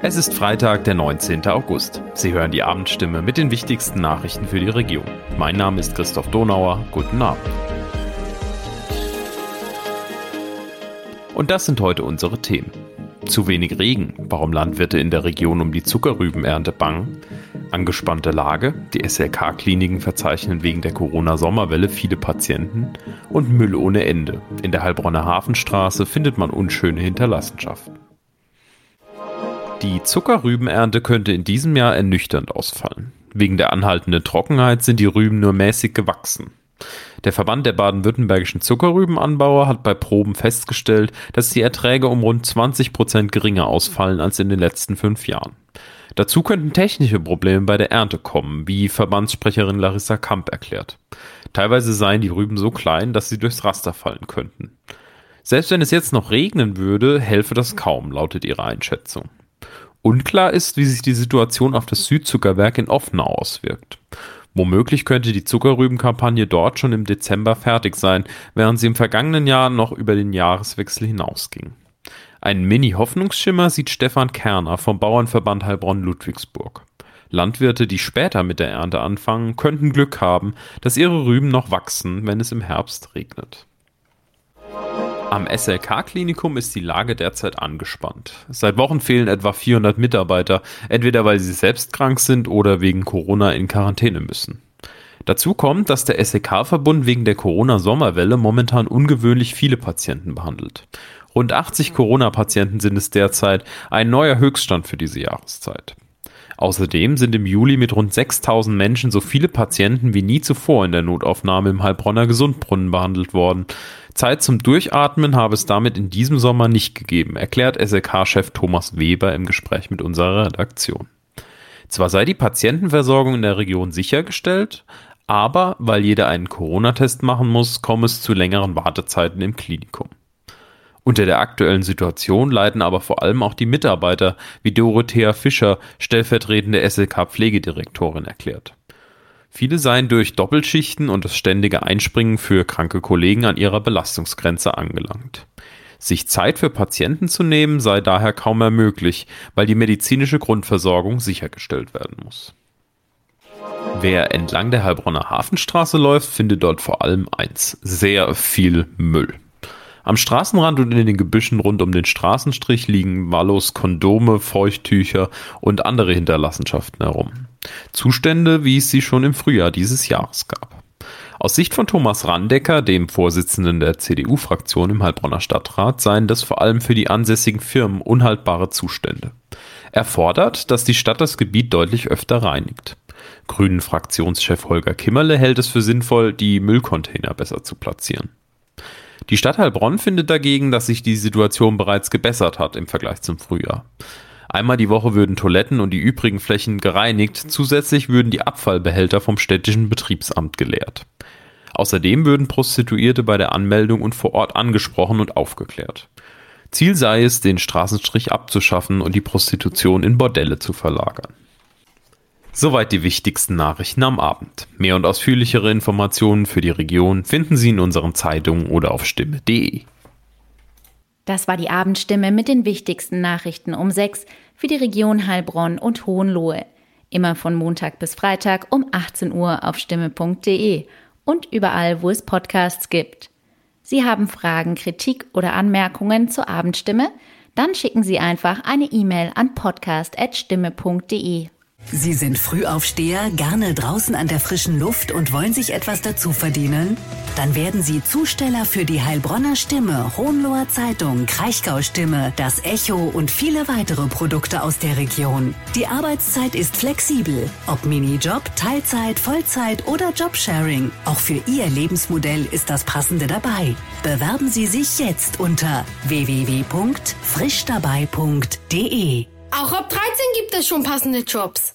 Es ist Freitag, der 19. August. Sie hören die Abendstimme mit den wichtigsten Nachrichten für die Region. Mein Name ist Christoph Donauer. Guten Abend. Und das sind heute unsere Themen. Zu wenig Regen, warum Landwirte in der Region um die Zuckerrübenernte bangen. Angespannte Lage, die SLK-Kliniken verzeichnen wegen der Corona-Sommerwelle viele Patienten. Und Müll ohne Ende. In der Heilbronner Hafenstraße findet man unschöne Hinterlassenschaften. Die Zuckerrübenernte könnte in diesem Jahr ernüchternd ausfallen. Wegen der anhaltenden Trockenheit sind die Rüben nur mäßig gewachsen. Der Verband der baden-württembergischen Zuckerrübenanbauer hat bei Proben festgestellt, dass die Erträge um rund 20 Prozent geringer ausfallen als in den letzten fünf Jahren. Dazu könnten technische Probleme bei der Ernte kommen, wie Verbandssprecherin Larissa Kamp erklärt. Teilweise seien die Rüben so klein, dass sie durchs Raster fallen könnten. Selbst wenn es jetzt noch regnen würde, helfe das kaum, lautet ihre Einschätzung. Unklar ist, wie sich die Situation auf das Südzuckerwerk in Offenau auswirkt. Womöglich könnte die Zuckerrübenkampagne dort schon im Dezember fertig sein, während sie im vergangenen Jahr noch über den Jahreswechsel hinausging. Einen Mini-Hoffnungsschimmer sieht Stefan Kerner vom Bauernverband Heilbronn-Ludwigsburg. Landwirte, die später mit der Ernte anfangen, könnten Glück haben, dass ihre Rüben noch wachsen, wenn es im Herbst regnet. Am SLK-Klinikum ist die Lage derzeit angespannt. Seit Wochen fehlen etwa 400 Mitarbeiter, entweder weil sie selbst krank sind oder wegen Corona in Quarantäne müssen. Dazu kommt, dass der SLK-Verbund wegen der Corona-Sommerwelle momentan ungewöhnlich viele Patienten behandelt. Rund 80 Corona-Patienten sind es derzeit, ein neuer Höchststand für diese Jahreszeit. Außerdem sind im Juli mit rund 6000 Menschen so viele Patienten wie nie zuvor in der Notaufnahme im Heilbronner Gesundbrunnen behandelt worden. Zeit zum Durchatmen habe es damit in diesem Sommer nicht gegeben, erklärt SLK-Chef Thomas Weber im Gespräch mit unserer Redaktion. Zwar sei die Patientenversorgung in der Region sichergestellt, aber weil jeder einen Corona-Test machen muss, komme es zu längeren Wartezeiten im Klinikum. Unter der aktuellen Situation leiden aber vor allem auch die Mitarbeiter, wie Dorothea Fischer, stellvertretende SLK-Pflegedirektorin, erklärt. Viele seien durch Doppelschichten und das ständige Einspringen für kranke Kollegen an ihrer Belastungsgrenze angelangt. Sich Zeit für Patienten zu nehmen sei daher kaum mehr möglich, weil die medizinische Grundversorgung sichergestellt werden muss. Wer entlang der Heilbronner Hafenstraße läuft, findet dort vor allem eins, sehr viel Müll. Am Straßenrand und in den Gebüschen rund um den Straßenstrich liegen wahllos Kondome, Feuchttücher und andere Hinterlassenschaften herum. Zustände, wie es sie schon im Frühjahr dieses Jahres gab. Aus Sicht von Thomas Randecker, dem Vorsitzenden der CDU-Fraktion im Heilbronner Stadtrat, seien das vor allem für die ansässigen Firmen unhaltbare Zustände. Er fordert, dass die Stadt das Gebiet deutlich öfter reinigt. Grünen Fraktionschef Holger Kimmerle hält es für sinnvoll, die Müllcontainer besser zu platzieren. Die Stadt Heilbronn findet dagegen, dass sich die Situation bereits gebessert hat im Vergleich zum Frühjahr. Einmal die Woche würden Toiletten und die übrigen Flächen gereinigt, zusätzlich würden die Abfallbehälter vom städtischen Betriebsamt geleert. Außerdem würden Prostituierte bei der Anmeldung und vor Ort angesprochen und aufgeklärt. Ziel sei es, den Straßenstrich abzuschaffen und die Prostitution in Bordelle zu verlagern. Soweit die wichtigsten Nachrichten am Abend. Mehr und ausführlichere Informationen für die Region finden Sie in unseren Zeitungen oder auf stimme.de. Das war die Abendstimme mit den wichtigsten Nachrichten um sechs für die Region Heilbronn und Hohenlohe. Immer von Montag bis Freitag um 18 Uhr auf stimme.de und überall, wo es Podcasts gibt. Sie haben Fragen, Kritik oder Anmerkungen zur Abendstimme? Dann schicken Sie einfach eine E-Mail an podcast.stimme.de. Sie sind Frühaufsteher, gerne draußen an der frischen Luft und wollen sich etwas dazu verdienen? Dann werden Sie Zusteller für die Heilbronner Stimme, Hohenloher Zeitung, Kraichgau Stimme, das Echo und viele weitere Produkte aus der Region. Die Arbeitszeit ist flexibel, ob Minijob, Teilzeit, Vollzeit oder Jobsharing. Auch für Ihr Lebensmodell ist das Passende dabei. Bewerben Sie sich jetzt unter www.frischdabei.de. Auch ab 13 gibt es schon passende Jobs.